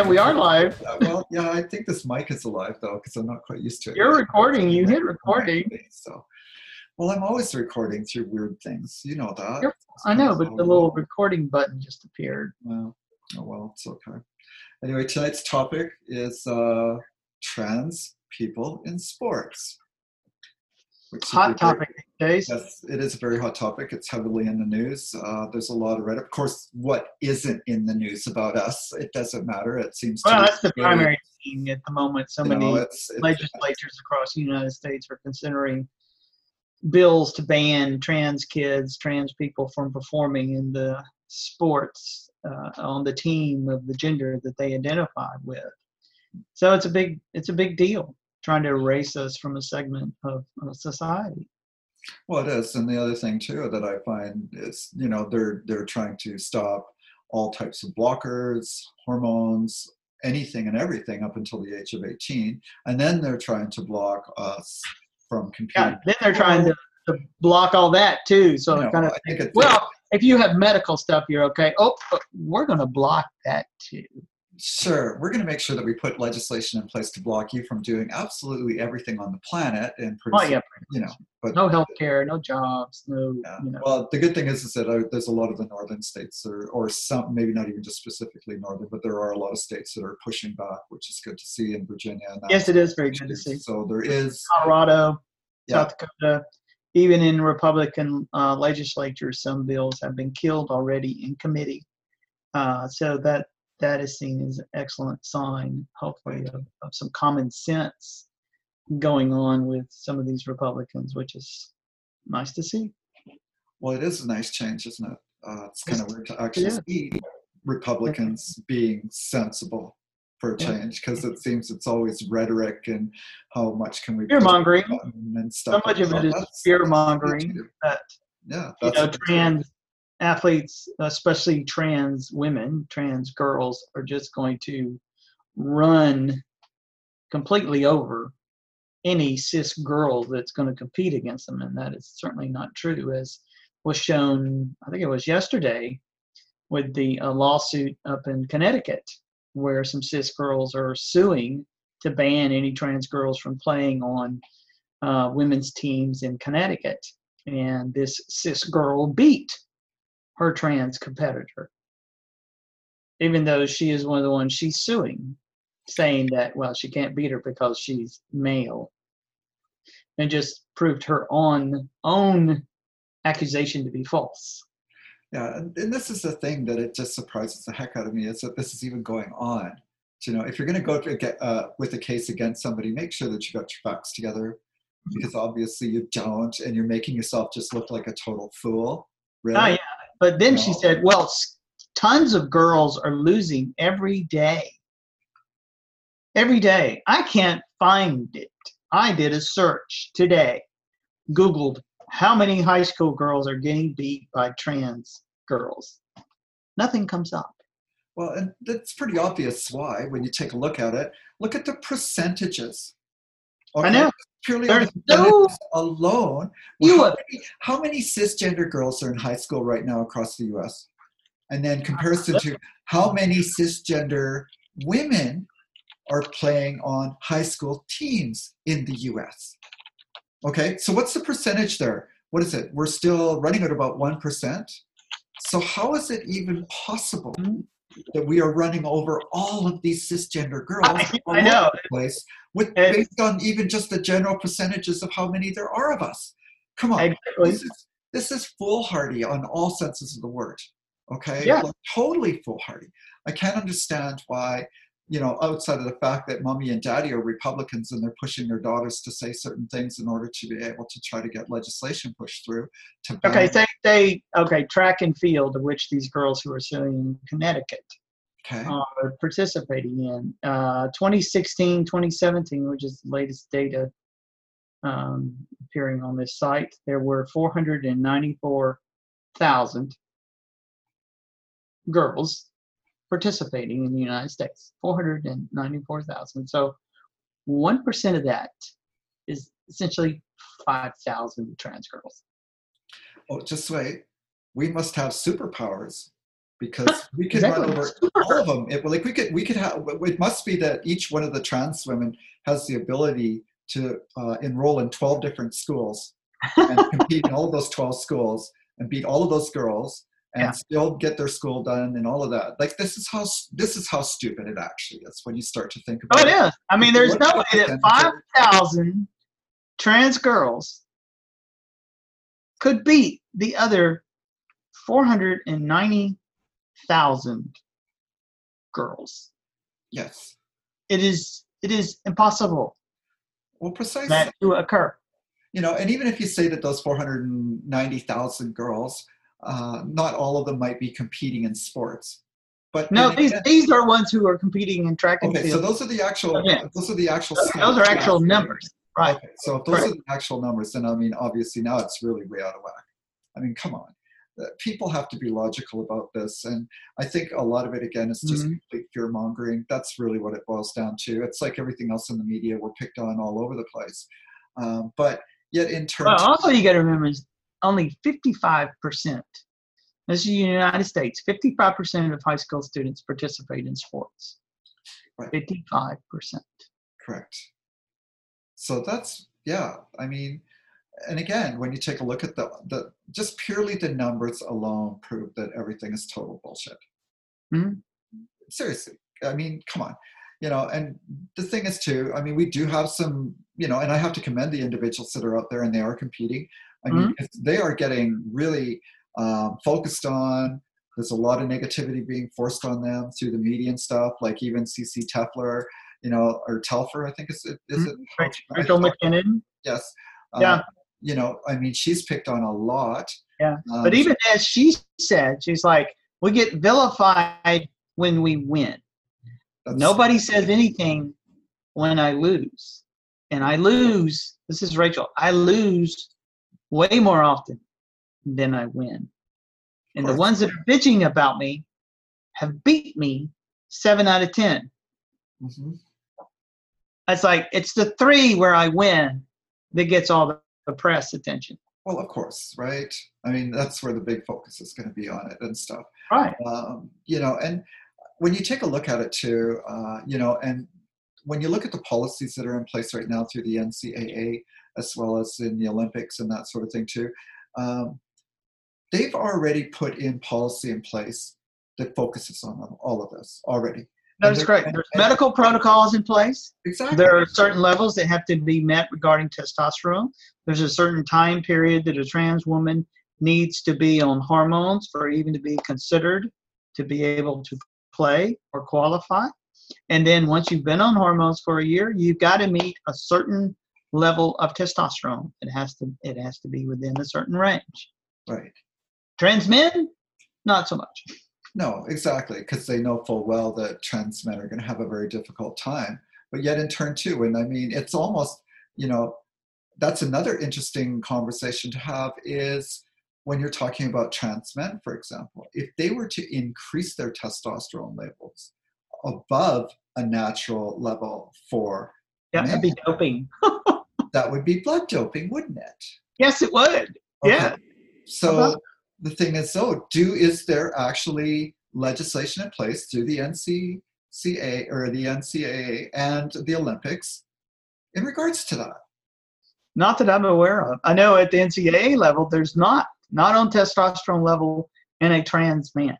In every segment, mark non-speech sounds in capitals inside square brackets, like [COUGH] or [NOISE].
Yeah, we are live. Uh, well, yeah, I think this mic is alive though, because I'm not quite used to it. You're recording. You hit recording. So, well, I'm always recording through weird things. You know that. You're- I know, but the little recording button just appeared. Well, oh well, it's okay. Anyway, tonight's topic is uh, trans people in sports. Hot very- topic these days. Yes, it is a very hot topic. It's heavily in the news. Uh, there's a lot of Reddit. Of course, what isn't in the news about us? It doesn't matter. It seems. to Well, that's the very- primary thing at the moment. So you many know, it's, it's, legislatures across the United States are considering bills to ban trans kids, trans people from performing in the sports uh, on the team of the gender that they identify with. So it's a big it's a big deal trying to erase us from a segment of, of society. Well, it is, and the other thing too that I find is, you know, they're they're trying to stop all types of blockers, hormones, anything and everything up until the age of 18, and then they're trying to block us from competing. Yeah, then they're trying to, to block all that too. So You know, kind of I think well, if you have medical stuff, you're okay. Oh, oh we're going to block that too. Sure, we're going to make sure that we put legislation in place to block you from doing absolutely everything on the planet, and pretty Oh yeah, you know, but no health care, no jobs, no. Yeah. You know. Well, the good thing is, is that uh, there's a lot of the northern states, or, or some, maybe not even just specifically northern, but there are a lot of states that are pushing back, which is good to see in Virginia. And yes, it is very good to see. So there is, Colorado, Yeah. South Dakota, even in Republican uh, legislatures, some bills have been killed already in committee. Uh, so that that is seen as an excellent sign, hopefully, of, of some common sense going on with some of these Republicans, which is nice to see. well, it is a nice change, isn't it? Uh, it's kind of weird to actually is. see Republicans being sensible for a change because it seems it's always rhetoric and how much can we Fear mongering. and So stuff. much of it is fear mongering that Yeah, you know trans athletes especially trans women trans girls are just going to run completely over any cis girl that's going to compete against them and that is certainly not true as was shown i think it was yesterday with the uh, lawsuit up in connecticut where some cis girls are suing to ban any trans girls from playing on uh, women's teams in connecticut. And this cis girl beat her trans competitor, even though she is one of the ones she's suing, saying that well she can't beat her because she's male, and just proved her own own accusation to be false. Yeah, and, and this is the thing that it just surprises the heck out of me is that this is even going on. You know, if you're going to go to get uh, with a case against somebody, make sure that you got your facts together, because obviously you don't, and you're making yourself just look like a total fool. Really? Oh yeah, but then she said, well, tons of girls are losing every day. Every day, I can't find it. I did a search today, Googled how many high school girls are getting beat by trans girls. Nothing comes up. Well, and that's pretty obvious why when you take a look at it. Look at the percentages. I know. Purely on There's no- alone. You how, many, how many cisgender girls are in high school right now across the U.S.? And then comparison to how many cisgender women are playing on high school teams in the U.S. Okay, so what's the percentage there? What is it? We're still running at about one percent. So how is it even possible Mm. That we are running over all of these cisgender [LAUGHS] girls I, all I know. over the place with And- based on even just the general percentages of how many there are of us? Come on, Exactly. this is this is foolhardy on all senses of the word. Okay, Yeah. Like, totally foolhardy. I can't understand why. You know, outside of the fact that mommy and daddy are Republicans and they're pushing their daughters to say certain things in order to be able to try to get legislation pushed through. Ban Okay, say they okay track and field, of which these girls who are suing in Connecticut Okay. are participating in. Uh, 2016, 2017, which is the latest data um, appearing on this site, there were 494,000 girls participating in the United States. 494,000. So 1% of that is essentially 5,000 trans girls. Oh, just wait. We must have superpowers because [LAUGHS] we could Exactly. run over Super. all of them. It, like we could, we could have. It must be that each one of the trans women has the ability to uh, enroll in twelve different schools and [LAUGHS] compete in all of those twelve schools and beat all of those girls and Yeah. still get their school done and all of that. Like this is how this is how stupid it actually is when you start to think about. Oh, about it is. I mean, there's no way that five thousand trans girls could beat the other four hundred and ninety thousand girls. Yes. It is. It is impossible Well, precisely. that to occur. you know, and even if you say that those 490,000 girls, uh, not all of them might be competing in sports. But No, these these are ones who are competing in track and okay, so those are the actual. Events. Those are the actual. those, those are actual numbers, right? Okay, so if those Right. are the actual numbers, then I mean, obviously now it's really way out of whack. I mean, come on. Uh, People have to be logical about this, and I think a lot of it again is just Mhm. complete fear mongering. That's really what it boils down to. It's like everything else in the media; we're picked on all over the place. Um, but yet, in terms, Well, also you got to remember only 55%. This is the United States. 55% of high school students participate in sports. Right. 55%. Correct. So that's yeah. I mean, and again, when you take a look at the the just purely the numbers alone prove that everything is total bullshit. Mhm. Seriously, I mean, come on, you know. And the thing is too. I mean, we do have some, you know, and I have to commend the individuals that are out there and they are competing. I mean, it's- they are getting really um, focused on. There's a lot of negativity being forced on them through the media and stuff, like even CC Tefler, you know, or Telfer, I think is it is it Rachel, McKinnon. yes. Yeah. Uh, you know, I mean, she's picked on a lot. Yeah. Um, But even as she said, she's like, we get vilified when we win. Nobody says anything when I lose. And I lose, this is Rachel, I lose way more often than I win. And the ones that are bitching about me have beat me seven out of 10. Mhm. It's like, it's the three where I win that gets all the, the press attention. Well, of course, right? I mean, that's where the big focus is going to be on it and stuff. Right. Um, you know, and when you take a look at it too, uh, you know, and when you look at the policies that are in place right now through the NCAA as well as in the Olympics and that sort of thing too, um, they've already put in policy in place that focuses on all of this already. That is correct. There's and- medical protocols in place. Exactly. There are certain levels that have to be met regarding testosterone. There's a certain time period that a trans woman needs to be on hormones for even to be considered to be able to play or qualify. And then once you've been on hormones for a year, you've got to meet a certain level of testosterone. It has to it has to be within a certain range. right. Trans men, not so much. No, exactly, because they know full well that trans men are going to have a very difficult time. But yet, in turn, too, and I mean, it's almost, you know, that's another interesting conversation to have is when you're talking about trans men, for example, if they were to increase their testosterone levels above a natural level for Yeah, it'd be doping. [LAUGHS] that would be blood doping, wouldn't it? Yes, it would. Yeah. So Uh-huh. the thing is, so do is there actually legislation in place through the NCCA or the NCAA and the Olympics in regards to that? Not that I'm aware of. I know at the NCAA level, there's not, not on testosterone level in a trans man.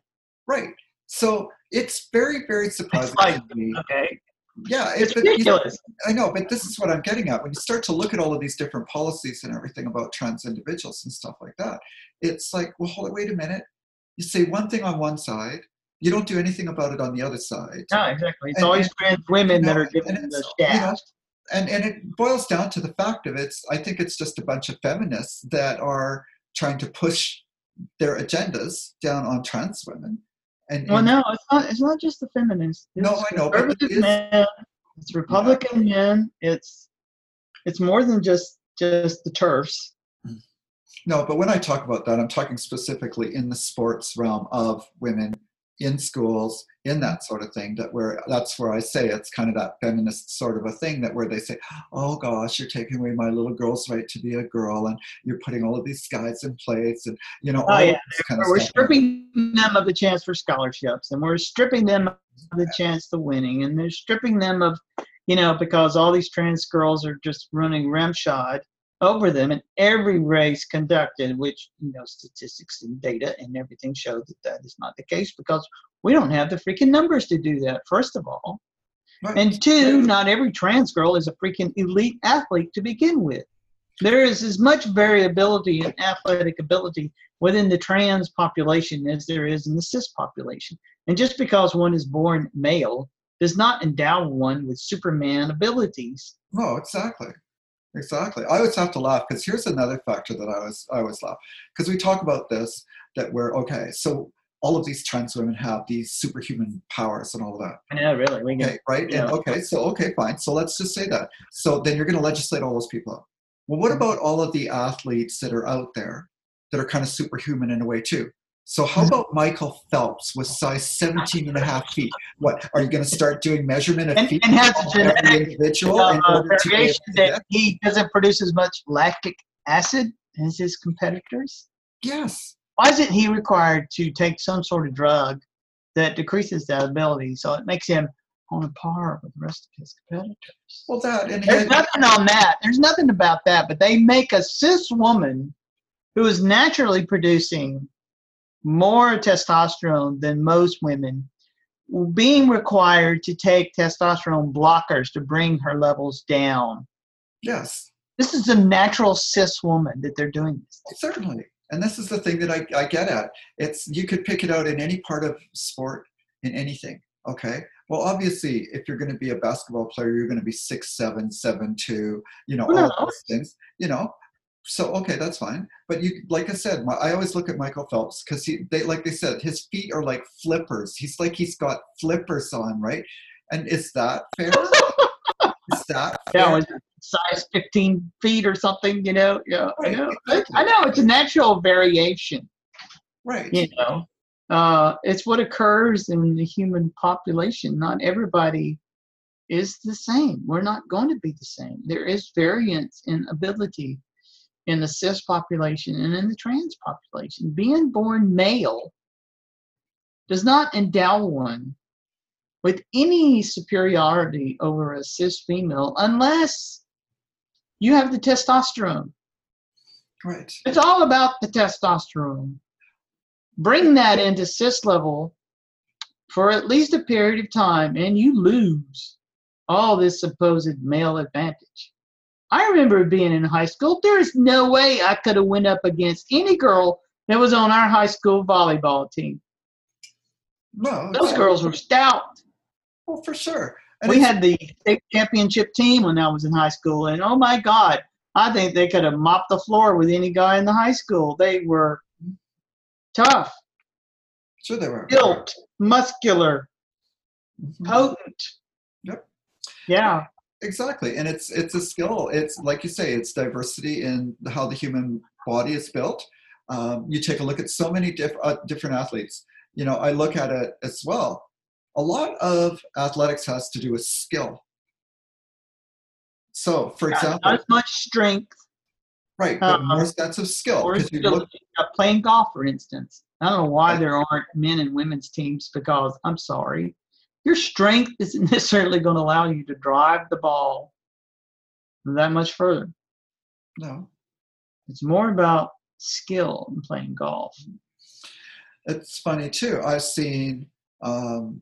Right. So it's very, very surprising like- to me. Okay. Yeah, It's but you- ridiculous. I know, but this is what I'm getting at. When you start to look at all of these different policies and everything about trans individuals and stuff like that, it's like, well, hold it, wait a minute. You say one thing on one side, you don't do anything about it on the other side. No, exactly. It's And- always trans women that know, are given and the you know, shaft. and and it boils down to the fact of it's i think it's just a bunch of feminists that are trying to push their agendas down on trans women and, Well, and- no, it's not. It's not just the feminists. It's No, I know, but it men. It's Republican men. It's it's more than just just the turfs. no but when i talk about that i'm talking specifically in the sports realm of women in schools in that sort of thing that where that's where i say it's kind of that feminist sort of a thing that where they say oh gosh you're taking away my little girl's right to be a girl and you're putting all of these guys in place and you know Oh, all yeah. this kind of we're stuff. stripping them of the chance for scholarships and we're stripping them of the chance to winning and they're stripping them of you know because all these trans girls are just running ramshod over them in every race conducted which you know statistics and data and everything show that that is not the case because we don't have the freaking numbers to do that first of all Right. and two not every trans girl is a freaking elite athlete to begin with there is as much variability in athletic ability within the trans population as there is in the cis population. And just because one is born male does not endow one with Superman abilities. No, exactly. Exactly. I always have to laugh because here's another factor that I always I always laugh because we talk about this that we're okay. So all of these trans women have these superhuman powers and all of that. Yeah, really. We Okay, right? Yeah. And okay, so okay, fine. So let's just say that. So then you're going to legislate all those people out. Well, what mm-hmm. about all of the athletes that are out there that are kind of superhuman in a way too? So how about Michael Phelps with size 17 and a half feet? What are you going to start doing measurement of And, feet and has every genetic individual in uh, order variation to that get- he doesn't produce as much lactic acid as his competitors. Yes. Why isn't he required to take some sort of drug that decreases that ability so it makes him on a par with the rest of his competitors? Well, that and There's again, nothing on that. There's nothing about that. But they make a cis woman who is naturally producing more testosterone than most women being required to take testosterone blockers to bring her levels down. yes, This is a natural cis woman that they're doing this. to. certainly. And this is the thing that I, I get at. It's you could pick it out in any part of sport, in anything. Okay. Well, obviously, if you're going to be a basketball player, you're going to be six seven, seven two. You know, all No. those things. You know. So okay, that's fine. But you, like I said, my, I always look at Michael Phelps because he, they, like they said, his feet are like flippers. He's like he's got flippers on, right? And is that fair? [LAUGHS] is that fair? Yeah, size 15 feet or something, you know? Yeah, I know. exactly. I know it's a natural variation. right. you know uh, it's what occurs in the human population not everybody is the same we're not going to be the same there is variance in ability in the cis population and in the trans population being born male does not endow one with any superiority over a cis female unless you have the testosterone Right. it's all about the testosterone. Bring that into cis level for at least a period of time, and you lose all this supposed male advantage. I remember being in high school. There is no way I could have went up against any girl that was on our high school volleyball team. No. Those girls were stout. Well, for sure. And we had the state championship team when I was in high school, and oh my God, I think they could have mopped the floor with any guy in the high school. They were tough, Sure, they were. built, muscular, Mhm. potent. Yep. Yeah, Exactly, and it's it's a skill. It's like you say, it's diversity in how the human body is built. Um, you take a look at so many diff- uh, different athletes. You know, I look at it as well. A lot of athletics has to do with skill. So, for not example, as much strength right, but uh, more sense of skill or because you look. Playing golf, for instance. I don't know why there aren't men and women's teams because I'm sorry, your strength isn't [LAUGHS] necessarily going to allow you to drive the ball that much further. no. It's more about skill in playing golf. it's funny too. I've seen. Um,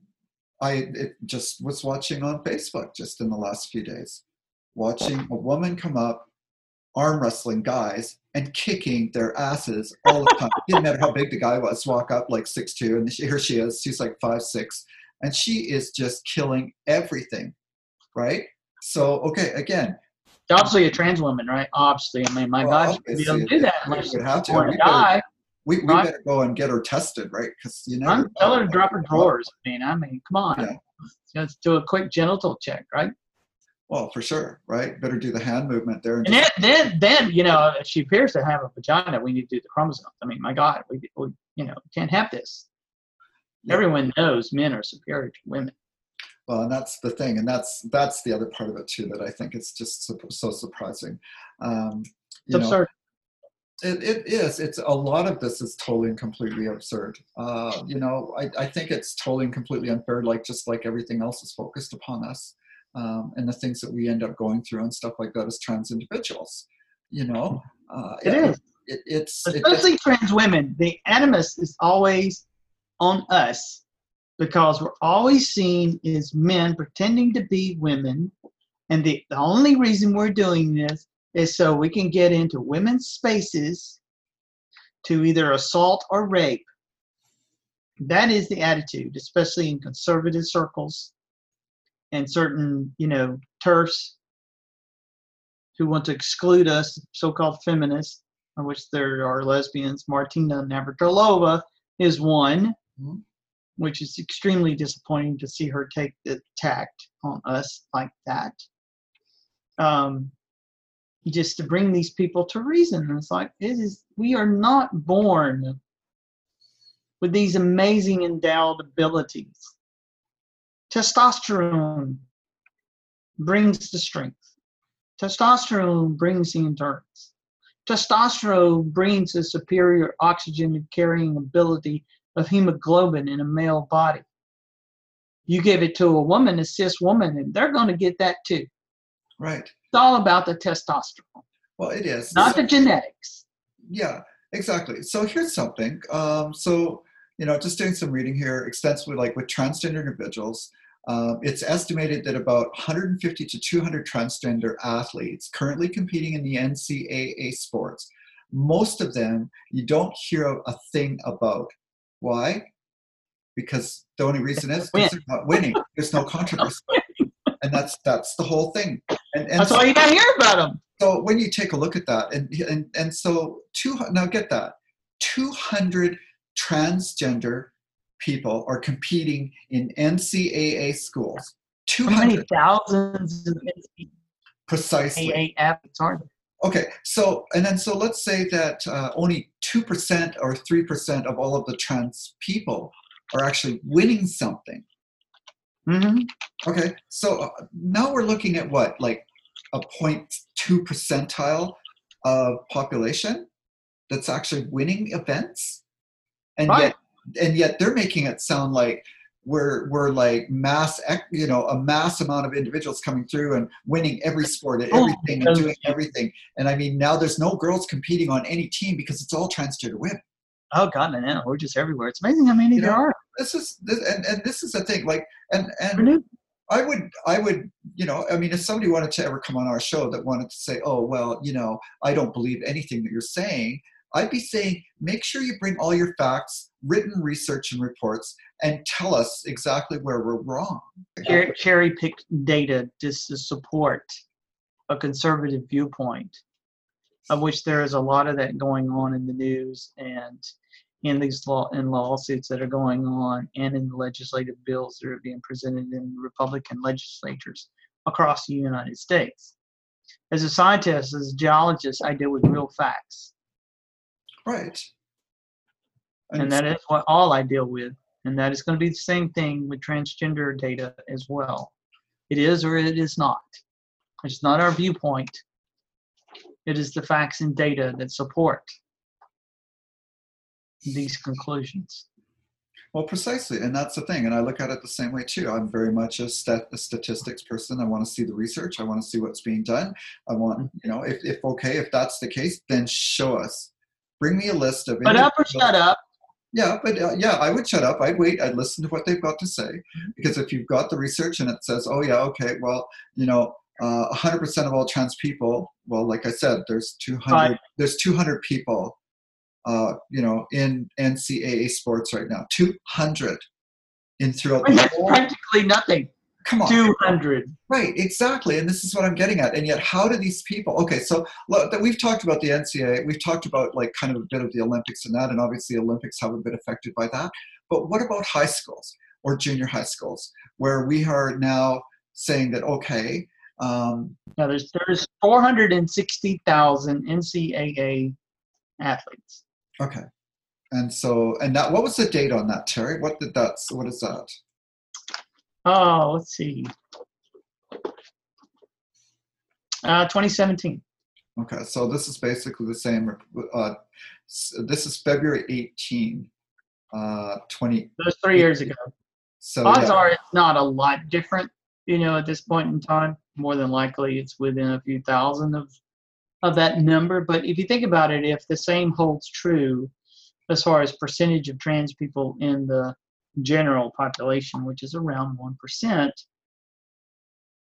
I it just was watching on Facebook just in the last few days, watching a woman come up, arm wrestling guys and kicking their asses all the time. [LAUGHS] Didn't matter how big the guy was. Walk up like six two, and here she is. She's like five six, and she is just killing everything, right? So okay, again, Obviously, a trans woman, right? Obviously, I mean, my Well, God, you don't do that we unless you have to. We better- die. we, we Right. better go and get her tested, right? Because you know, I'm telling her to drop her drawers. I mean, I mean, come on. Yeah. Just do a quick genital check, right? Well, for sure, right? Better do the hand movement there. And And then, then, then, you know, if she appears to have a vagina, we need to do the chromosomes. I mean, my God, we, we you know, can't have this. Everyone knows men are superior to women. Well, and that's the thing, and that's that's the other part of it too that I think it's just so, so surprising. Um, It's you know, absurd. It, it is. It's a lot of this is totally and completely absurd. Uh, you know, I, I think it's totally and completely unfair. Like just like everything else is focused upon us, um, and the things that we end up going through and stuff like that as trans individuals. You know, uh, It yeah, is. It, it's it, especially trans women. The animus is always on us because we're always seen as men pretending to be women, and the, the only reason we're doing this is so we can get into women's spaces to either assault or rape. That is the attitude, especially in conservative circles and certain, you know, turfs who want to exclude us, so-called feminists of which there are lesbians. Martina Navratilova is one, Mhm. which is extremely disappointing to see her take the tact on us like that. Um, just to bring these people to reason. It's like it is. We are not born with these amazing endowed abilities. Testosterone brings the strength. Testosterone brings the endurance testosterone brings a superior oxygen carrying ability of hemoglobin in a male body. You give it to a woman, a cis woman, and they're going to get that too. right. It's all about the testosterone, Well, it is. not So- the genetics. Yeah, exactly. So here's something. Um, so you know, just doing some reading here extensively, like with transgender individuals, um, it's estimated that about 150 to 200 transgender athletes currently competing in the NCAA sports. Most of them you don't hear a, a thing about. Why? Because the only reason is because they're not winning. There's no [LAUGHS] controversy, and that's that's the whole thing. And, and That's all you got to hear about them. so when you take a look at that and and, and so two now get that 200 transgender people are competing in ncaa schools How 200 thousands of precisely NCAA athletes are there? Okay so and then so let's say that uh, only 2% or 3% of all of the trans people are actually winning something Mm-hmm. Okay, so uh, now we're looking at what, like a 0.2 percentile of population that's actually winning events, and Right. yet, and yet they're making it sound like we're we're like mass, you know, a mass amount of individuals coming through and winning every sport and Oh, everything and doing everything. And I mean, now there's no girls competing on any team because it's all transgender women. Oh God, I know. We're just everywhere. It's amazing how many You there know, are. This is this, and and this is the thing, like, and and I would, I would, you know, I mean, if somebody wanted to ever come on our show that wanted to say, oh, well, you know, I don't believe anything that you're saying, I'd be saying, make sure you bring all your facts, written research and reports, and tell us exactly where we're wrong. cher- cherry picked data just to support a conservative viewpoint, of which there is a lot of that going on in the news and in these law in lawsuits that are going on and in the legislative bills that are being presented in Republican legislatures across the United States. As a scientist, as a geologist, I deal with real facts, Right. And that is what all I deal with. And that is going to be the same thing with transgender data as well. It is or it is not. It's not our viewpoint. It is the facts and data that support these conclusions. Well, precisely, and that's the thing. And I look at it the same way too. I'm very much a, stat, a statistics person. I want to see the research. I want to see what's being done. I want, mm-hmm. you know, if, if okay, if that's the case, then show us. Bring me a list of. But up or shut up. Yeah, but uh, yeah, I would shut up. I'd wait. I'd listen to what they've got to say because if you've got the research and it says, "Oh yeah, okay, well, you know, uh, 100% of all trans people," well, like I said, there's 200. Right. There's 200 people, uh, you know, in NCAA sports right now. 200 in throughout the That's whole. practically nothing. Come on. 200. Right, exactly, and this is what I'm getting at. And yet, how do these people? Okay, so look, that we've talked about the NCAA, we've talked about like kind of a bit of the Olympics and that, and obviously Olympics haven't been affected by that. But what about high schools or junior high schools, where we are now saying that okay, um, Now there's there's 460,000 NCAA athletes. okay, And so, and that, what was the date on that, Terry? What did that, what is that? Oh, let's see. Uh, 2017. Okay, so this is basically the same. Uh, this is February 18, uh, 20. That was three years ago. So Odds yeah, are it's not a lot different, you know, at this point in time. More than likely, it's within a few thousand of of that number. But if you think about it, if the same holds true as far as percentage of trans people in the general population, which is around one percent,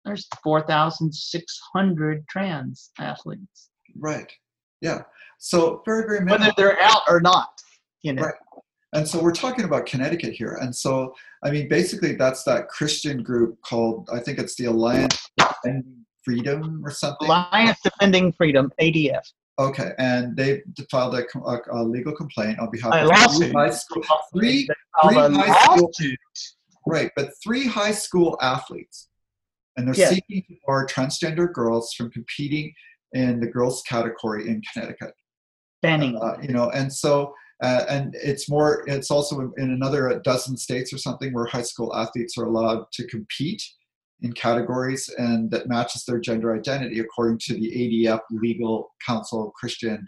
there's four thousand six hundred trans athletes, right. Yeah. So very, very many. whether they're out or not. You know, Right. And so we're talking about Connecticut here. And so, I mean, basically, that's that Christian group called, I think it's the Alliance Defending Freedom or something. Alliance Defending Freedom (ADF). Okay. And they filed a, a, a legal complaint on behalf A of lawsuit. three high school, three, three high school- right, but three high school athletes. And they're Yes. seeking to bar transgender girls from competing in the girls category in Connecticut. banning. uh, you know and so uh, and it's more it's also in, in another dozen states or something where high school athletes are allowed to compete in categories and that matches their gender identity according to the adf legal council christian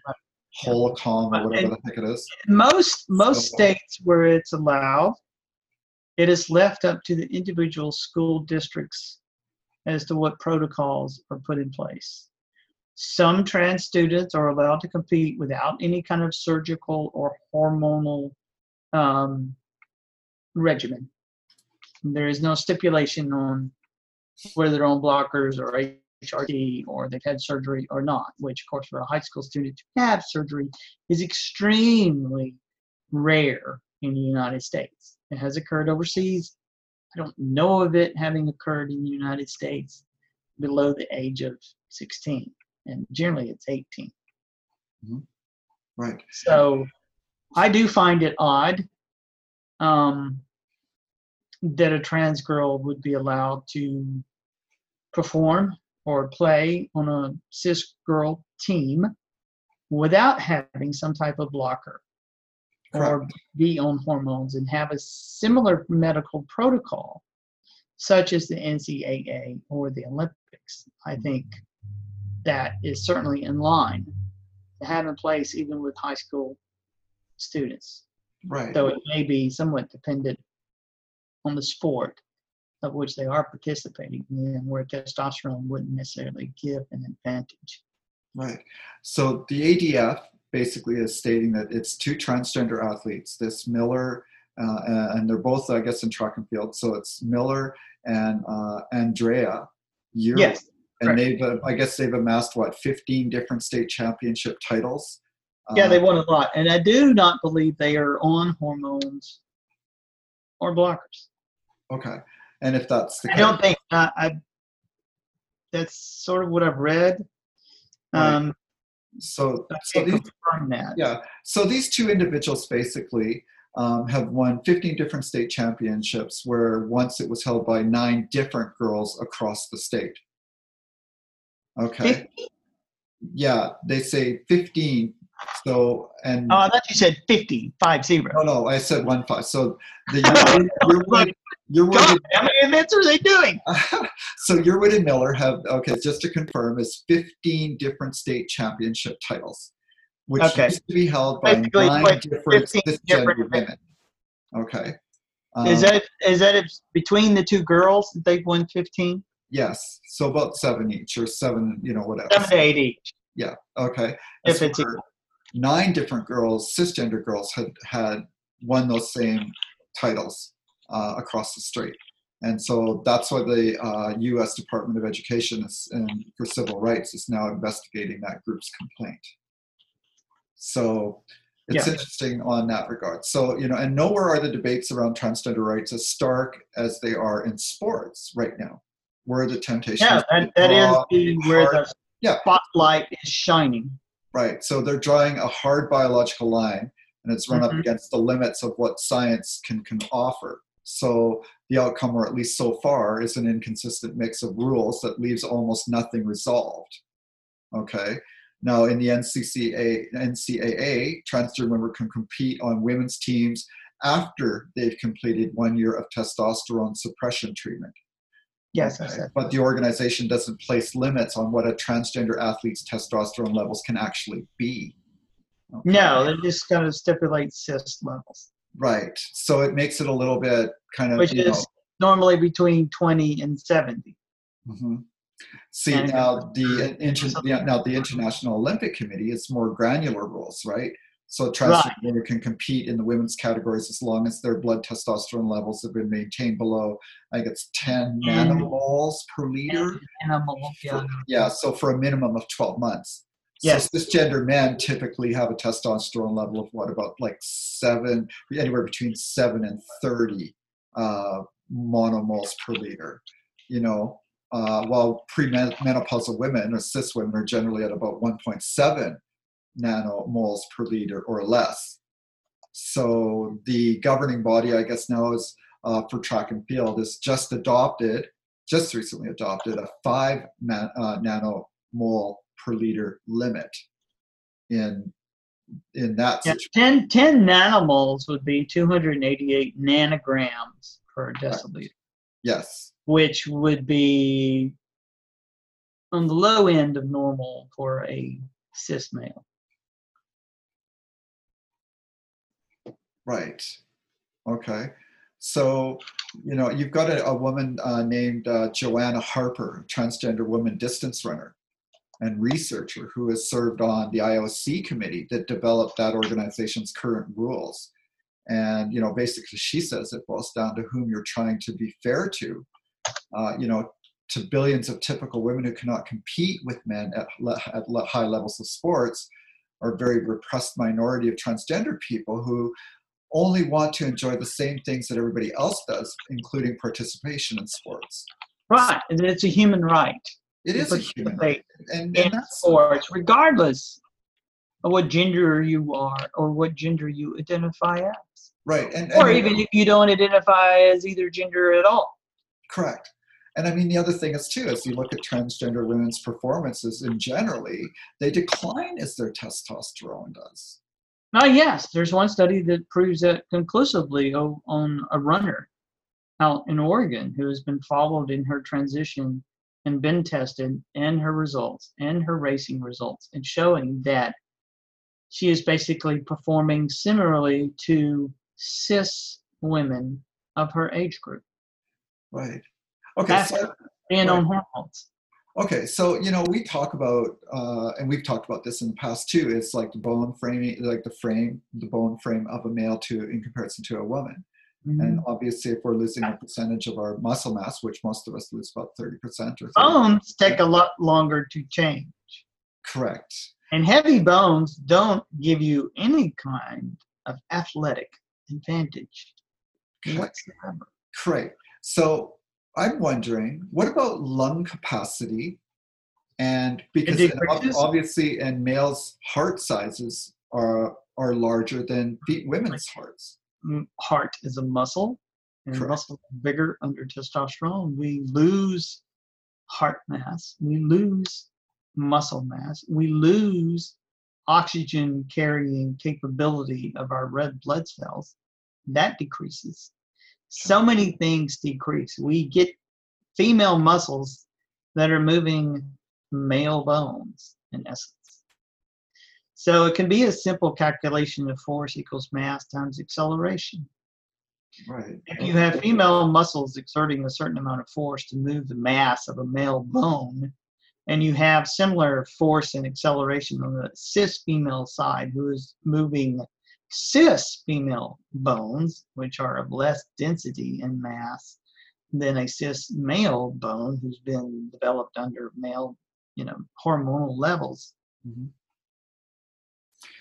holcomb or whatever the heck it is most most So- states where it's allowed, it is left up to the individual school districts as to what protocols are put in place. Some trans students are allowed to compete without any kind of surgical or hormonal um, regimen. There is no stipulation on whether they're on blockers or HRT or they've had surgery or not, which, of course, for a high school student to have surgery is extremely rare in the United States. It has occurred overseas. I don't know of it having occurred in the United States below the age of 16, and generally it's 18. right So I do find it odd um, that a trans girl would be allowed to perform or play on a cis girl team without having some type of blocker or be on hormones and have a similar medical protocol such as the NCAA or the Olympics. I think that is certainly in line to have in place even with high school students, right. Though it may be somewhat dependent on the sport of which they are participating in, where testosterone wouldn't necessarily give an advantage. Right. So the ADF basically is stating that it's two transgender athletes, this Miller, uh, and they're both, I guess, in track and field. So it's Miller and uh, Andraya. Yes, And correct. they've, uh, I guess, they've amassed what, 15 different state championship titles. Yeah, they Uh, won a lot. And I do not believe they are on hormones or blockers. Okay. And if that's the I case, don't think I, I that's sort of what I've read. Right. Um, so, I so can't these, confirm that. Yeah. So these two individuals basically um, have won 15 different state championships, where once it was held by nine different girls across the state. Okay. 50? Yeah, they say 15. So and Oh, I thought you said 50, five zero. no, no, I said one five. So the [LAUGHS] your, your, word- your how many events are they doing? [LAUGHS] so Yearwood and Miller have okay, just to confirm, is 15 different state championship titles, which Okay. used to be held by Basically, nine different cisgender different women. Okay. is Um, that is that between the two girls that they've won 15? yes? So about seven each, or seven, you know, whatever. Seven to eight each. Yeah. Okay. If So it's nine different girls, cisgender girls, had had won those same titles uh, across the street. And so that's why the uh, U.S. Department of Education is, and for Civil Rights is now investigating that group's complaint. So it's Yeah. interesting on that regard. So, you know, and nowhere are the debates around transgender rights as stark as they are in sports right now, where the temptation Yeah, is that, that is the, where hard- the Yeah. spotlight is shining. Right. So they're drawing a hard biological line, and it's run up Mhm. against the limits of what science can, can offer. So the outcome, or at least so far, is an inconsistent mix of rules that leaves almost nothing resolved. Okay. Now, in the NCCA, NCAA, transgender women can compete on women's teams after they've completed one year of testosterone suppression treatment. Yes, Okay. I said. But the organization doesn't place limits on what a transgender athlete's testosterone levels can actually be. Okay. No, they just kind of stipulate cis levels, Right. So it makes it a little bit kind of, which you is normally between 20 and 70. know, mhm. See And- now the inter- yeah, now the International Olympic Committee is more granular rules, right? So transgender Right. can compete in the women's categories as long as their blood testosterone levels have been maintained below, I think it's 10 Mm. nanomoles per liter. Animal, yeah. Yeah, so for a minimum of 12 months. Yes. So cisgender men typically have a testosterone level of what about like seven, anywhere between seven and 30 uh, nanomoles per liter. You know, uh, while premenopausal women or cis women are generally at about 1.7 nanomoles per liter or less. So the governing body, I guess now is uh, for track and field, is just adopted, just recently adopted a five na- uh, nanomole per liter limit in in that Yeah, situation. 10, 10 nanomoles would be 288 nanograms per deciliter, Yes, which would be on the low end of normal for a cis male. right. Okay. So, you know, you've got a, a woman uh, named uh, Joanna Harper, transgender woman distance runner and researcher who has served on the IOC committee that developed that organization's current rules. And, you know, basically she says it boils down to whom you're trying to be fair to. Uh, you know, to billions of typical women who cannot compete with men at, le- at le- high levels of sports or very repressed minority of transgender people who only want to enjoy the same things that everybody else does, including participation in sports. Right, and it's a human right It is a human right. And, and that's sports, regardless of what gender you are or what gender you identify as, right. And, or and- even if you don't identify as either gender at all. Correct. And I mean, the other thing is too, as you look at transgender women's performances in generally, they decline as their testosterone does. Now, yes, there's one study that proves that conclusively on a runner out in Oregon who has been followed in her transition and been tested and her results and her racing results and showing that she is basically performing similarly to cis women of her age group Right. Okay. So, being right. on hormones. okay. So, you know, we talk about, uh, and we've talked about this in the past too, is like the bone framing, like the frame, the bone frame of a male to in comparison to a woman. Mm-hmm. And obviously, if we're losing a percentage of our muscle mass, which most of us lose about 30% or 30 Bones take a lot longer to change. Correct. And heavy bones don't give you any kind of athletic advantage whatsoever. Great. So I'm wondering, what about lung capacity? And because It and ob- decreases? obviously, and males' heart sizes are are larger than women's hearts. Heart is a muscle, and Correct. muscles are bigger under testosterone. We lose heart mass, we lose muscle mass, we lose oxygen carrying capability of our red blood cells. That decreases. So many things decrease. We get female muscles that are moving male bones, in essence. So it can be a simple calculation of force equals mass times acceleration. Right. If you have female muscles exerting a certain amount of force to move the mass of a male bone, and you have similar force and acceleration on the cis female side who is moving cis female bones, which are of less density and mass than a cis male bone who's been developed under male, you know, hormonal levels. Mhm.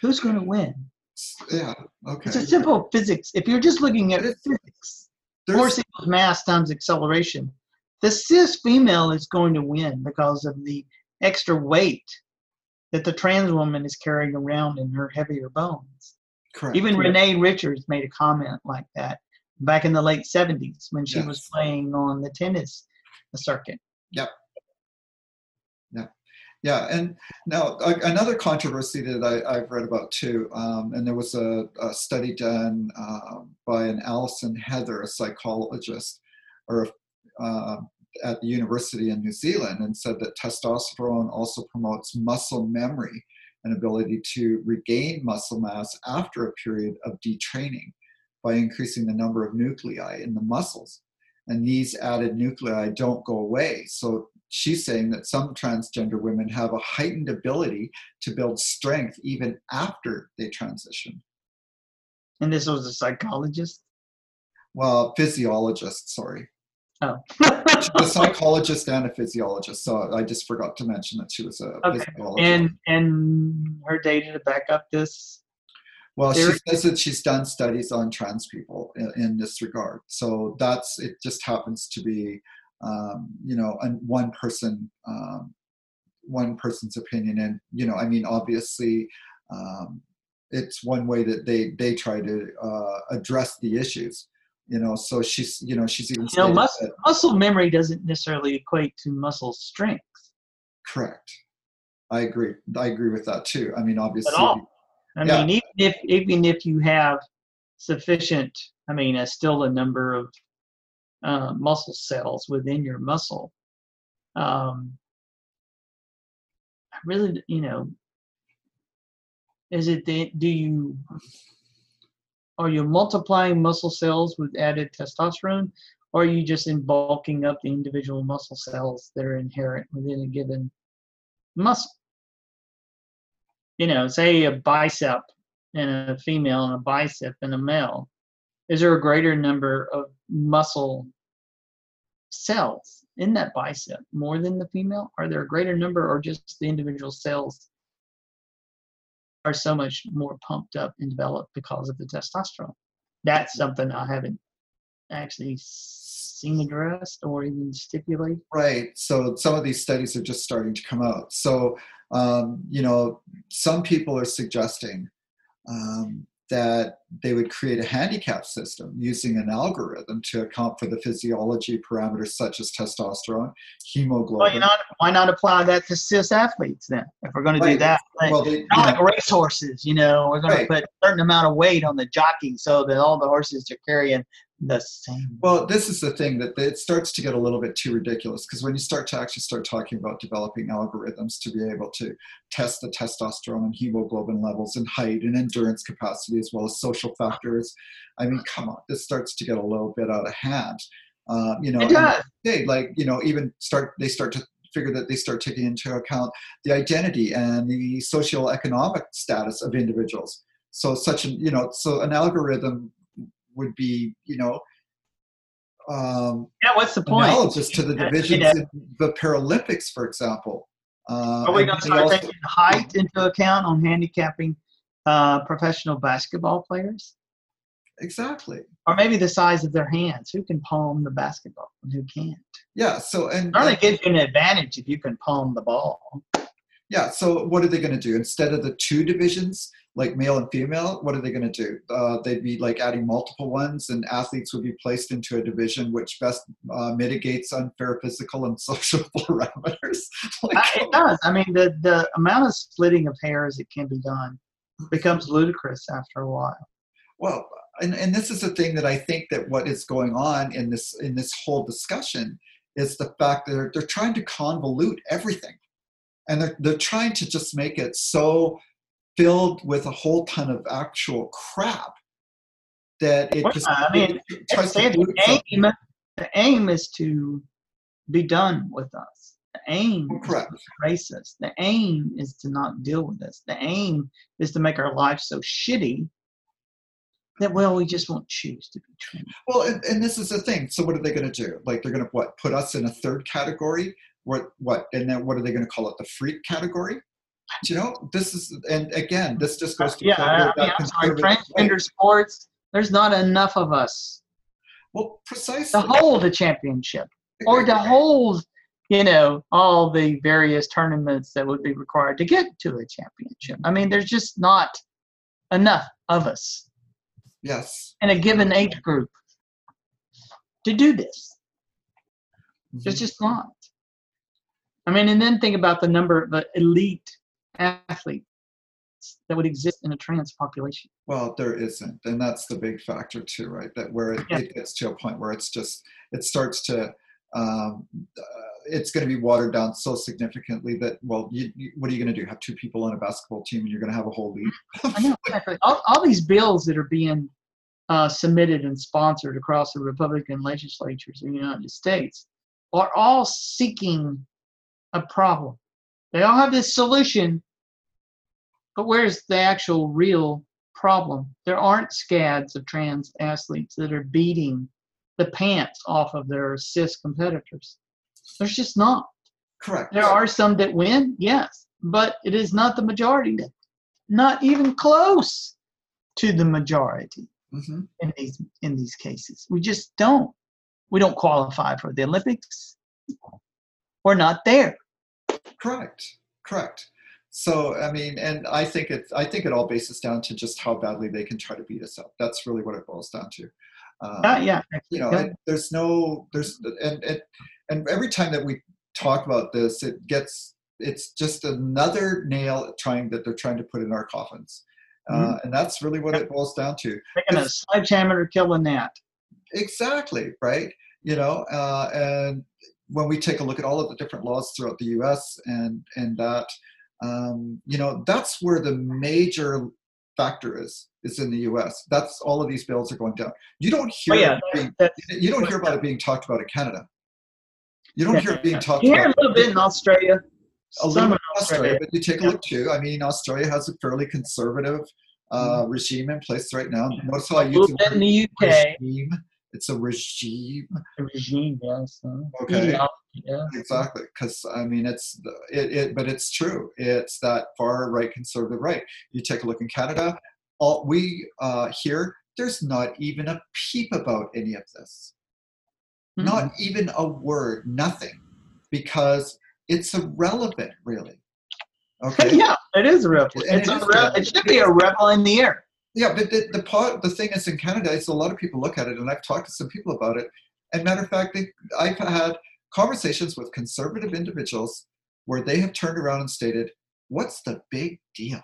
Who's going to win? Yeah. Okay. It's a simple physics. If you're just looking at physics, force equals mass times acceleration. The cis female is going to win because of the extra weight that the trans woman is carrying around in her heavier bones. correct. Even Renee Richards made a comment like that back in the late 70s when she was playing on the tennis circuit. Yeah, and now a- another controversy that I, I've read about too, um, and there was a, a study done uh, by an Alison Heather, a psychologist, or uh, at the university in New Zealand, and said that testosterone also promotes muscle memory and ability to regain muscle mass after a period of detraining by increasing the number of nuclei in the muscles. And these added nuclei don't go away. So she's saying that some transgender women have a heightened ability to build strength even after they transition. And this was a psychologist? Well, physiologist, sorry. Oh. She's a [LAUGHS] psychologist and a physiologist. So I just forgot to mention that she was a Okay. physiologist. and and her data to back up this. Well, she says that she's done studies on trans people in, in this regard. So that's it. Just happens to be, um, you know, an, one person, um, one person's opinion, and you know, I mean, obviously, um, it's one way that they they try to uh, address the issues. You know, so she's, you know, she's even You know, stated mus- that, muscle memory doesn't necessarily equate to muscle strength correct. I agree. I agree with that too. I mean, obviously, at all. I Yeah. mean, even if even if you have sufficient, I mean, uh, still a number of uh, muscle cells within your muscle. Um, I really, you know, is it the, do you are you multiplying muscle cells with added testosterone, or are you just in bulking up the individual muscle cells that are inherent within a given muscle? You know, say a bicep in a female and a bicep in a male. Is there a greater number of muscle cells in that bicep more than the female? Are there a greater number, or just the individual cells are so much more pumped up and developed because of the testosterone? That's something I haven't actually seen addressed or even stipulated. Right. So some of these studies are just starting to come out. So, um, you know, some people are suggesting um, that they would create a handicap system using an algorithm to account for the physiology parameters such as testosterone, hemoglobin. Well, you know, why not apply that to cis athletes then? If we're going to do that, like, well, they, you not know, like racehorses, you know, we're going Right. to put a certain amount of weight on the jockey so that all the horses are carrying the same. Well, this is the thing that it starts to get a little bit too ridiculous because when you start to actually start talking about developing algorithms to be able to test the testosterone and hemoglobin levels and height and endurance capacity as well as social factors, I mean, come on, this starts to get a little bit out of hand. Uh, you know, It they like you know even start they start to figure that they start taking into account the identity and the social economic status of individuals. So such an you know so an algorithm would be you know um, Yeah, what's the point? analogous to the divisions yeah. in the Paralympics, for example. Uh, Are we going to start also- taking height into account on handicapping uh, professional basketball players? exactly? Or maybe the size of their hands. Who can palm the basketball and who can't? Yeah. So and It only gives you an advantage if you can palm the ball. Yeah, so what are they going to do? Instead of the two divisions, like male and female, what are they going to do? Uh, they'd be like adding multiple ones, and athletes would be placed into a division which best uh, mitigates unfair physical and [LAUGHS] social parameters. [LAUGHS] like, Uh, it does. I mean, the, the amount of splitting of hairs that can be done becomes ludicrous after a while. well, and, and this is the thing that I think that what is going on in this in this whole discussion is the fact that they're, they're trying to convolute everything, and they're they're trying to just make it so filled with a whole ton of actual crap that it Well, just I mean, it tries to the something. aim, the aim is to be done with us. The aim is Correct. to erase us. The aim is to not deal with us. The aim is to make our life so shitty that well, we just won't choose to be trained. Well, and, and this is the thing. So what are they going to do? Like they're going to what? Put us in a third category? What? What? And then what are they going to call it? The freak category? You know? This is and again, this just goes to Yeah, I, that I mean, I'm sorry, transgender sports. There's not enough of us Well, precisely. to hold a championship or to hold, you know, all the various tournaments that would be required to get to a championship. I mean, there's just not enough of us Yes. in a given age group to do this. There's Mhm. just not. I mean, and then think about the number of elite athletes that would exist in a trans population. Well, there isn't, and that's the big factor too, right? That where it, Yeah. it gets to a point where it's just it starts to um, uh, it's going to be watered down so significantly that well, you, you, what are you going to do? Have two people on a basketball team, and you're going to have a whole league? [LAUGHS] I know exactly. All, all these bills that are being uh, submitted and sponsored across the Republican legislatures in the United States are all seeking a problem. They all have this solution, but where's the actual real problem? There aren't scads of trans athletes that are beating the pants off of their cis competitors. There's just not. Correct. There are some that win, yes, but it is not the majority. Not even close to the majority hmm in these in these cases. We just don't. We don't qualify for the Olympics. We're not there. Correct. Correct. So I mean, and I think it. I think it all bases down to just how badly they can try to beat us up. That's really what it boils down to. Um, Uh, yeah, you know, yeah. and there's no, there's, and, and, and every time that we talk about this, it gets, it's just another nail trying that they're trying to put in our coffins. Mm-hmm. Uh, and that's really what it boils down to. they're gonna sledgehammer to kill a gnat. Exactly, right? You know, uh, and when we take a look at all of the different laws throughout the U.S. and and that, um, you know, that's where the major factor is is in the U.S. That's all of these bills are going down. You don't hear Oh yeah, being, you don't hear about it being talked about in Canada. You don't hear it being talked you hear a about little bit in Australia. a little bit in Australia, but you take a look too. I mean, Australia has a fairly conservative uh, regime in place right now. Notice how I use the the UK. regime. It's a regime. A regime, yes. uh, Okay. ideology, yeah. Exactly, because I mean, it's it, it, but it's true. It's that far right conservative right. You take a look in Canada. All we uh, here, there's not even a peep about any of this. Not even a word, nothing, because it's irrelevant, really. Okay. [LAUGHS] yeah, it is. And It's it a is re- rebel. it should be a rebel in the air. Yeah, but the the part the thing is in Canada is a lot of people look at it, and I've talked to some people about it. And matter of fact, they, I've had conversations with conservative individuals where they have turned around and stated, "What's the big deal?"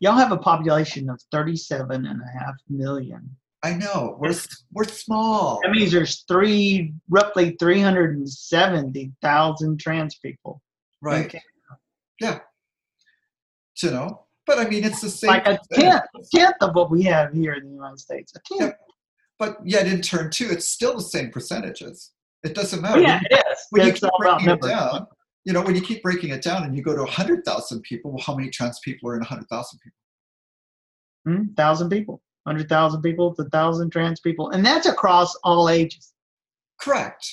Y'all have a population of 37 and a half million. I know we're we're small, That means there's three, roughly 370,000 trans people. right? Yeah. You know, but I mean, it's the same. Like a tenth, a tenth of what we have here in the United States. A tenth. But yet, in turn two, it's still the same percentages. It doesn't matter. yeah, it is. when you keep breaking it down, you know, when you keep breaking it down and you go to 100,000 people, well, how many trans people are in 100,000 people? Hmm, thousand people, hundred thousand people, to thousand trans people, and that's across all ages. Correct.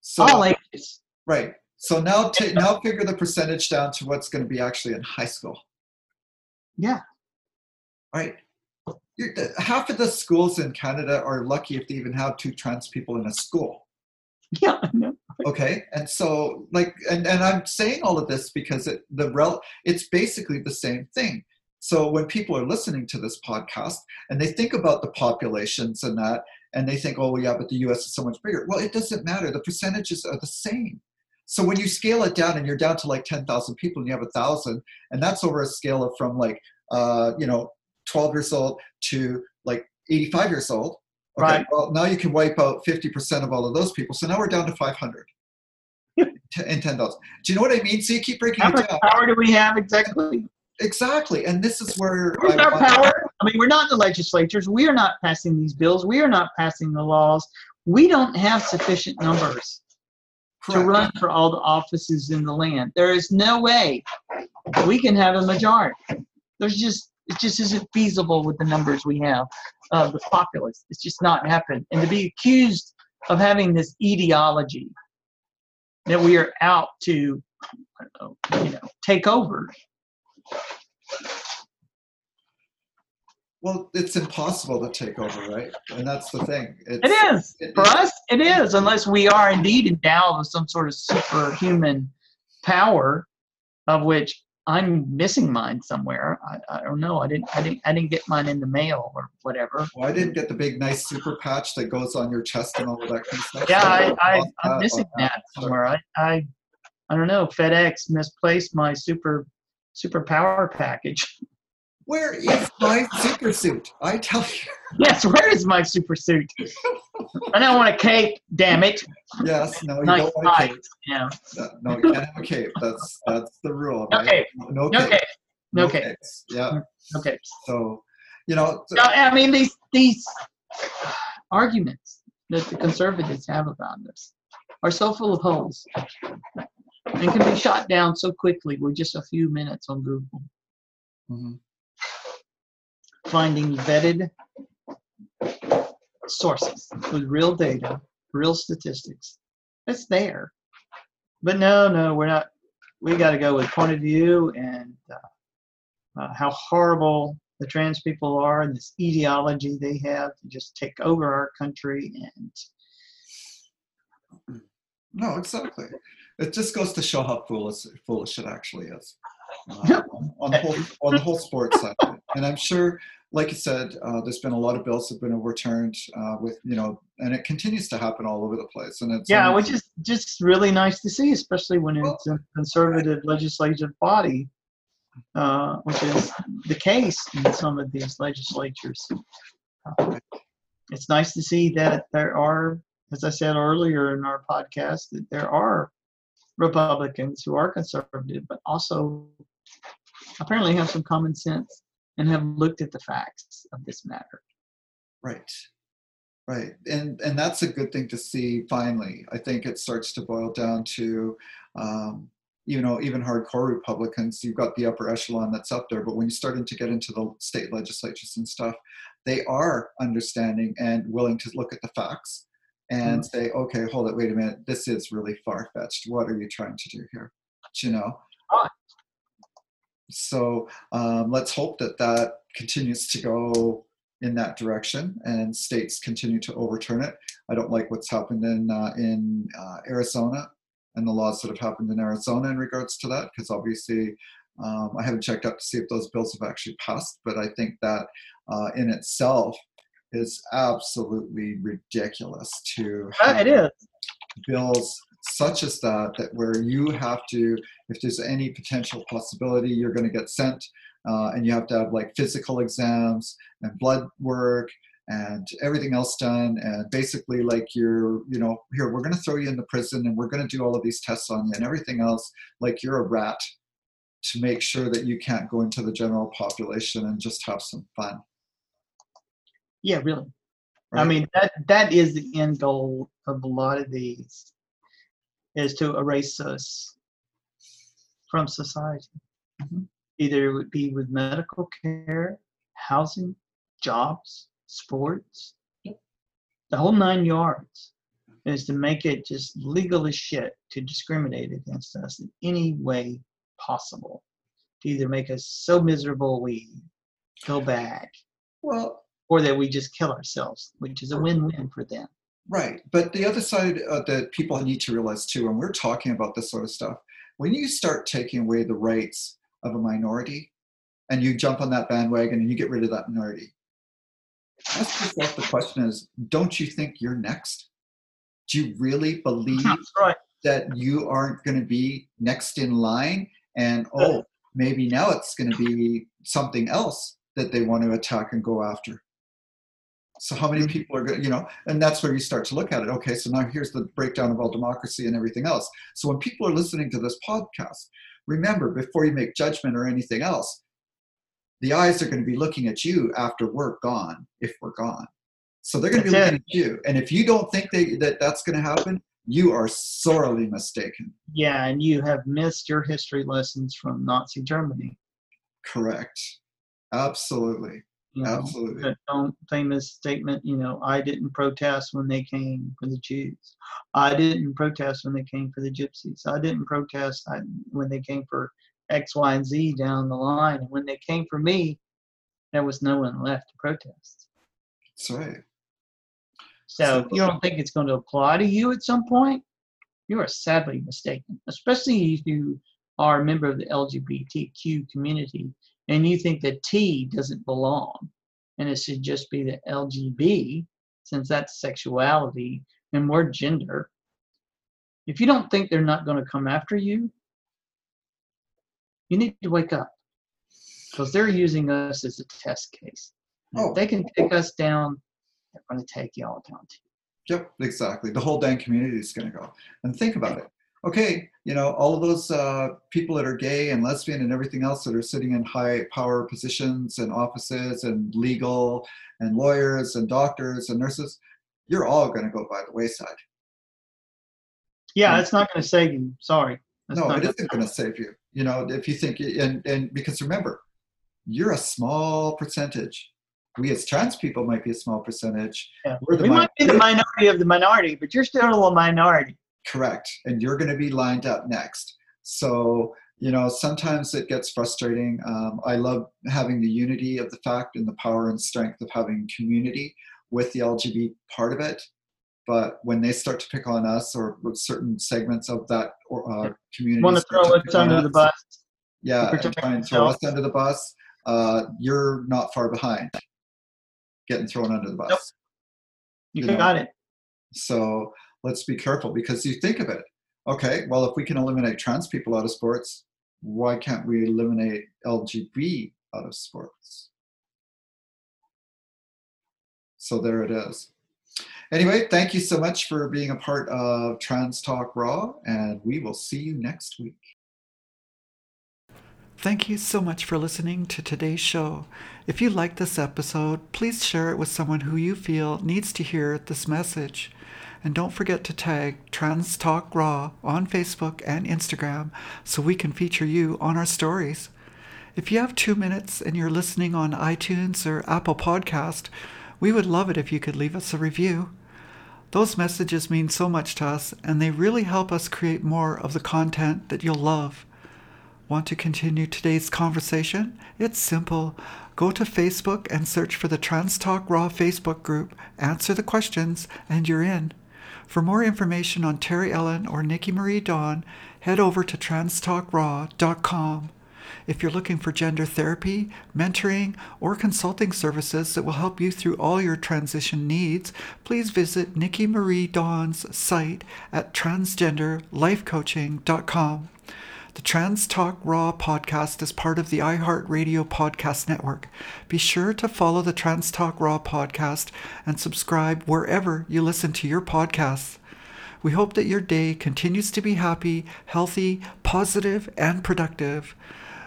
So, all ages. right. So now, ta now figure the percentage down to what's going to be actually in high school, Yeah. right? Half of the schools in Canada are lucky if they even have two trans people in a school. [LAUGHS] Yeah. Okay and so like and, and i'm saying all of this because it the rel it's basically the same thing so when people are listening to this podcast and they think about the populations and that and they think oh well, yeah but the us is so much bigger well it doesn't matter the percentages are the same so when you scale it down and you're down to like 10,000 people and you have a thousand and that's over a scale of from like uh you know 12 years old to like 85 years old Okay, Right. well, now you can wipe out 50% of all of those people. So now we're down to 500 T- [LAUGHS] and 10,000. Do you know what I mean? So you keep breaking How it much down. power do we have exactly? Exactly. And this is where Where's I our power? I mean, we're not in the legislatures. We are not passing these bills. We are not passing the laws. We don't have sufficient numbers to run for all the offices in the land. There is no way we can have a majority. There's just it just isn't feasible with the numbers we have of the populace. It's just not happening. And to be accused of having this ideology that we are out to, know, you know, take over. Well, it's impossible to take over, right? And that's the thing. It's, It is it- for us. It is unless we are indeed endowed with some sort of superhuman power, of which I'm missing mine somewhere. I, I don't know. I didn't. I didn't. I didn't get mine in the mail or whatever. Well, I didn't get the big, nice super patch that goes on your chest and all of that kind of stuff. Yeah, So I, I, I'm that uh, missing on that uh, somewhere. I, I I don't know. FedEx misplaced my super super power package. [LAUGHS] Where is my super suit? I tell you. Yes, where is my super suit? I don't want a cape. Damn it! Yes, no, you Nice don't want a cape. Yeah. No, No, you can't have a cape. That's that's the rule. No right? cape. No, No cape. cape. No No cape. capes. Yeah. No capes. So, you know, No, I mean these these arguments that the conservatives have about this are so full of holes and can be shot down so quickly with just a few minutes on Google. mhm. Finding vetted sources with real data, real statistics. It's there. But no, no, we're not. We got to go with point of view and uh, uh, how horrible the trans people are and this ideology they have to just take over our country. And no, exactly. It just goes to show how foolish foolish it actually is. Uh, on, on the whole on the whole sports side, and I'm sure, like you said, uh, there's been a lot of bills have been overturned uh, with you know, and it continues to happen all over the place. And it's yeah, which is just really nice to see, especially when it's a conservative legislative body, uh, which is the case in some of these legislatures. It's nice to see that there are, as I said earlier in our podcast, that there are Republicans who are conservative, but also apparently have some common sense and have looked at the facts of this matter. Right. Right. And and that's a good thing to see finally. I think it starts to boil down to um, you know, even hardcore Republicans, you've got the upper echelon that's up there, but when you're starting to get into the state legislatures and stuff, they are understanding and willing to look at the facts and say, okay, hold it, wait a minute, this is really far fetched. What are you trying to do here? You know? So um, let's hope that that continues to go in that direction and states continue to overturn it. I don't like what's happened in uh, in uh, Arizona and the laws that have happened in Arizona in regards to that, because obviously um, I haven't checked up to see if those bills have actually passed, but I think that uh, in itself is absolutely ridiculous to Uh, it is. bills such as that that where you have to if there's any potential possibility you're going to get sent uh, and you have to have like physical exams and blood work and everything else done and basically like you're you know here we're going to throw you in the prison and we're going to do all of these tests on you and everything else like you're a rat to make sure that you can't go into the general population and just have some fun Yeah, really. I mean that that is the end goal of a lot of these is to erase us from society. Mhm. Either it would be with medical care, housing, jobs, sports, the whole nine yards is to make it just legal as shit to discriminate against us in any way possible. To either make us so miserable we go back well or that we just kill ourselves, which is a win-win for them. Right. But the other side uh, that people need to realize too, when we're talking about this sort of stuff, when you start taking away the rights of a minority and you jump on that bandwagon and you get rid of that minority, ask yourself the question is don't you think you're next? Do you really believe right. that you aren't going to be next in line? And oh, maybe now it's going to be something else that they want to attack and go after. So how many mm-hmm. people are going to, you know, and that's where you start to look at it. Okay, so now here's the breakdown of all democracy and everything else. So when people are listening to this podcast, remember before you make judgment or anything else, the eyes are going to be looking at you after we're gone, if we're gone. So they're going to be looking at you. And if you don't think they, that that's going to happen, you are sorely mistaken. Yeah, and you have missed your history lessons from Nazi Germany. Correct. Absolutely. You know, Absolutely. that famous statement, you know, I didn't protest when they came for the Jews. I didn't protest when they came for the Gypsies. I didn't protest when they came for X, Y, and Z down the line. And when they came for me, there was no one left to protest. That's right. So if you don't think it's going to apply to you at some point, you are sadly mistaken, especially if you are a member of the LGBTQ community and you think that T doesn't belong and it should just be the LGB, since that's sexuality and we're gender. If you don't think they're not going to come after you, you need to wake up because they're using us as a test case. Oh. If they can take us down, they're going to take y'all down too. Yep, exactly. The whole dang community is going to go. And think about it. Okay, you know, all of those uh, people that are gay and lesbian and everything else that are sitting in high power positions and offices and legal and lawyers and doctors and nurses, you're all going to go by the wayside. Yeah, it's not going to save you. Sorry. That's no, it isn't going to save you. You know, if you think, and, and because remember, you're a small percentage. We as trans people might be a small percentage. Yeah. We might be the minority. minority of the minority, but you're still a minority. Correct. And you're going to be lined up next. So, you know, sometimes it gets frustrating. Um, I love having the unity of the fact and the power and strength of having community with the LGBT part of it. But when they start to pick on us or certain segments of that or, uh, community, Want to throw us under the bus? yeah, and try and throw us under the bus, uh, you're not far behind getting thrown under the bus. Nope. You You know. got it. So let's be careful because you think of it. Okay, well, if we can eliminate trans people out of sports, why can't we eliminate LGB out of sports? So there it is. Anyway, thank you so much for being a part of Trans Talk Raw, and we will see you next week. Thank you so much for listening to today's show. If you like this episode, please share it with someone who you feel needs to hear this message. And don't forget to tag Trans Talk Raw on Facebook and Instagram so we can feature you on our stories. If you have two minutes and you're listening on iTunes or Apple Podcast, we would love it if you could leave us a review. Those messages mean so much to us and they really help us create more of the content that you'll love. Want to continue today's conversation? It's simple. Go to Facebook and search for the Trans Talk Raw Facebook group, answer the questions, and you're in. For more information on Terry Ellen or Niki Marie Dawn, head over to transtalkraw.com. If you're looking for gender therapy, mentoring, or consulting services that will help you through all your transition needs, please visit Niki Marie Dawn's site at transgenderlifecoaching.com. The Trans Talk Raw podcast is part of the iHeartRadio podcast network. Be sure to follow the Trans Talk Raw podcast and subscribe wherever you listen to your podcasts. We hope that your day continues to be happy, healthy, positive, and productive.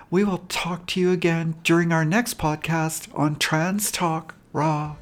We will talk to you again during our next podcast on Trans Talk Raw.